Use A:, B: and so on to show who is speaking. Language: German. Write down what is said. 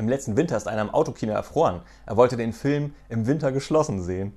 A: Im letzten Winter ist einer im Autokino erfroren. Er wollte den Film im Winter geschlossen sehen.